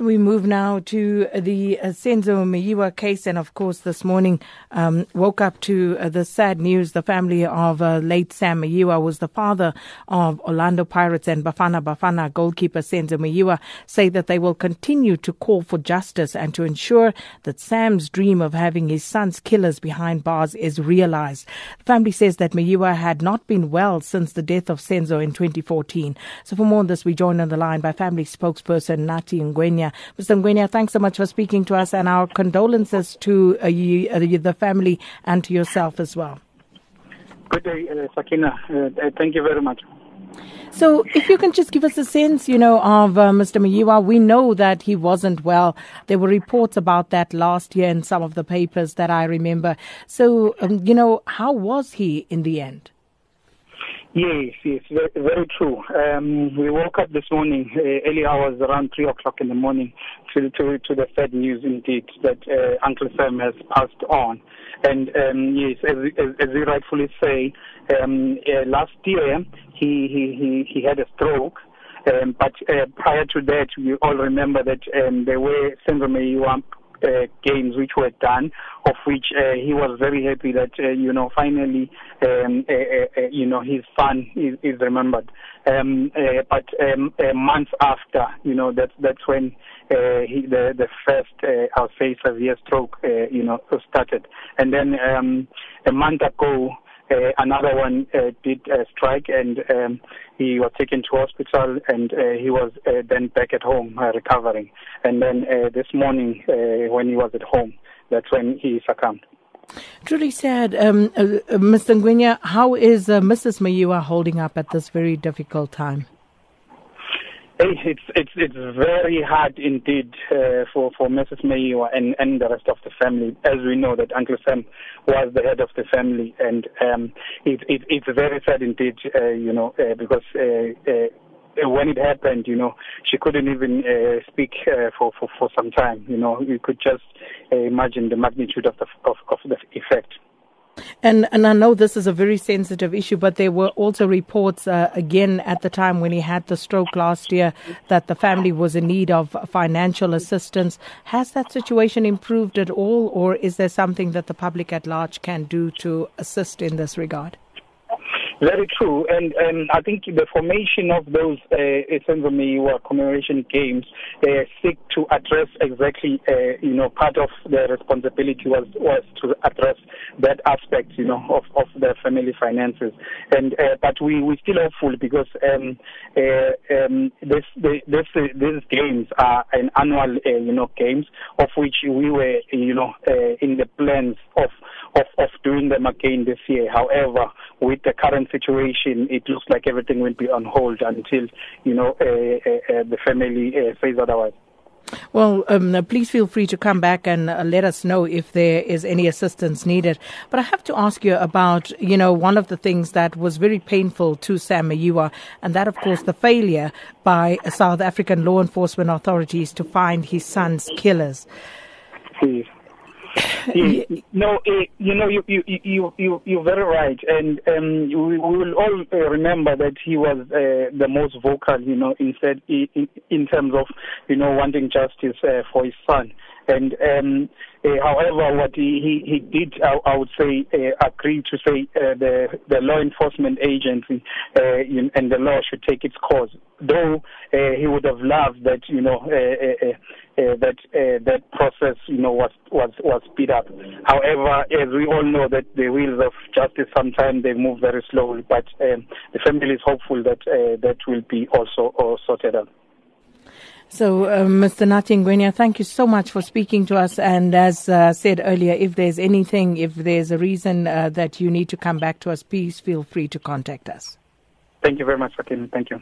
We move now to the uh, Senzo Meyiwa case, and of course, this morning um, woke up to uh, the sad news. The family of uh, late Sam Meyiwa was the father of Orlando Pirates and Bafana Bafana goalkeeper Senzo Meyiwa say that they will continue to call for justice and to ensure that Sam's dream of having his son's killers behind bars is realized. The family says that Meyiwa had not been well since the death of Senzo in 2014. So, for more on this, we join on the line by family spokesperson Nathi Ngwenya. Mr. Ngwenya, thanks so much for speaking to us and our condolences to uh, you, uh, the family and to yourself as well. Good day, uh, Sakina. Uh, thank you very much. So, if you can just give us a sense, you know, of uh, Mr. Meyiwa, we know that he wasn't well. There were reports about that last year in some of the papers that I remember. So, um, you know, how was he in the end? Yes, yes, very, very true. Um, we woke up this morning, uh, early hours, around 3 o'clock in the morning, to, to, to the sad news indeed that uh, Uncle Sam has passed on. And um, yes, as, as, as you rightfully say, um, uh, last year he, he, he, he had a stroke. Um, but uh, prior to that, we all remember that um, there were syndrome uh, games which were done, of which uh, he was very happy that uh, you know finally um, uh, uh, uh, you know his son is, is remembered. Um, but um, months after, you know that that's when he, the the first I'll say severe stroke you know started, and then um, a month ago uh, another one uh, did uh, strike and um, he was taken to hospital and uh, he was uh, then back at home uh, recovering. And then this morning, when he was at home, that's when he succumbed. Truly sad. Um, Mr. Ngwenya, how is Mrs. Meyiwa holding up at this very difficult time? It's it's it's very hard indeed uh, for for Mrs. Meyiwa and and the rest of the family. As we know that Uncle Sam was the head of the family, and um, it, it it's very sad indeed. Uh, you know uh, because. Uh, uh, when it happened, you know, she couldn't even uh, speak uh, for, for for some time. You know, you could just uh, imagine the magnitude of the of, of the effect. And and I know this is a very sensitive issue, but there were also reports uh, again at the time when he had the stroke last year that the family was in need of financial assistance. Has that situation improved at all, or is there something that the public at large can do to assist in this regard? Very true, and um, I think the formation of those uh, commemoration games uh, seek to address exactly, uh, you know, part of the responsibility was was to address that aspect, you know, of, of the family finances, and uh, but we we still hopeful because um, uh, um, this this these games are an annual, uh, you know, games of which we were, you know, uh, in the plans of of, of doing them again this year. However, with the current situation, it looks like everything will be on hold until, you know, uh, uh, uh the family uh, says otherwise. Well, um, please feel free to come back and uh, let us know if there is any assistance needed. But I have to ask you about, you know, one of the things that was very painful to Sam Meyiwa, and that, of course, the failure by South African law enforcement authorities to find his son's killers. Please no, uh, you know, you you you you you're very right, and um, we, we will all uh, remember that he was uh, the most vocal, you know, instead in, in terms of you know wanting justice uh, for his son. And um, uh, however, what he, he, he did, I, I would say, uh, agree to say uh, the the law enforcement agency uh, and the law should take its course. Though uh, he would have loved that, you know, that uh, that process, you know, was was was speed up. However, as we all know, that the wheels of justice sometimes they move very slowly. But um, the family is hopeful that uh, that will be also uh, sorted out. So, uh, Mr. Nathi Ngwenya, thank you so much for speaking to us. And as uh, said earlier, if there's anything, if there's a reason uh, that you need to come back to us, please feel free to contact us. Thank you very much, Fakim. Thank you.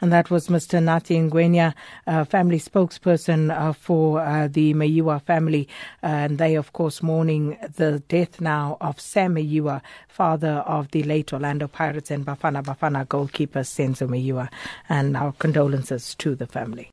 And that was Mr. Nathi Ngwenya, uh, family spokesperson uh, for uh, the Meyiwa family. and they, of course, mourning the death now of Sam Meyiwa, father of the late Orlando Pirates and Bafana Bafana goalkeeper Senzo Meyiwa. And our condolences to the family.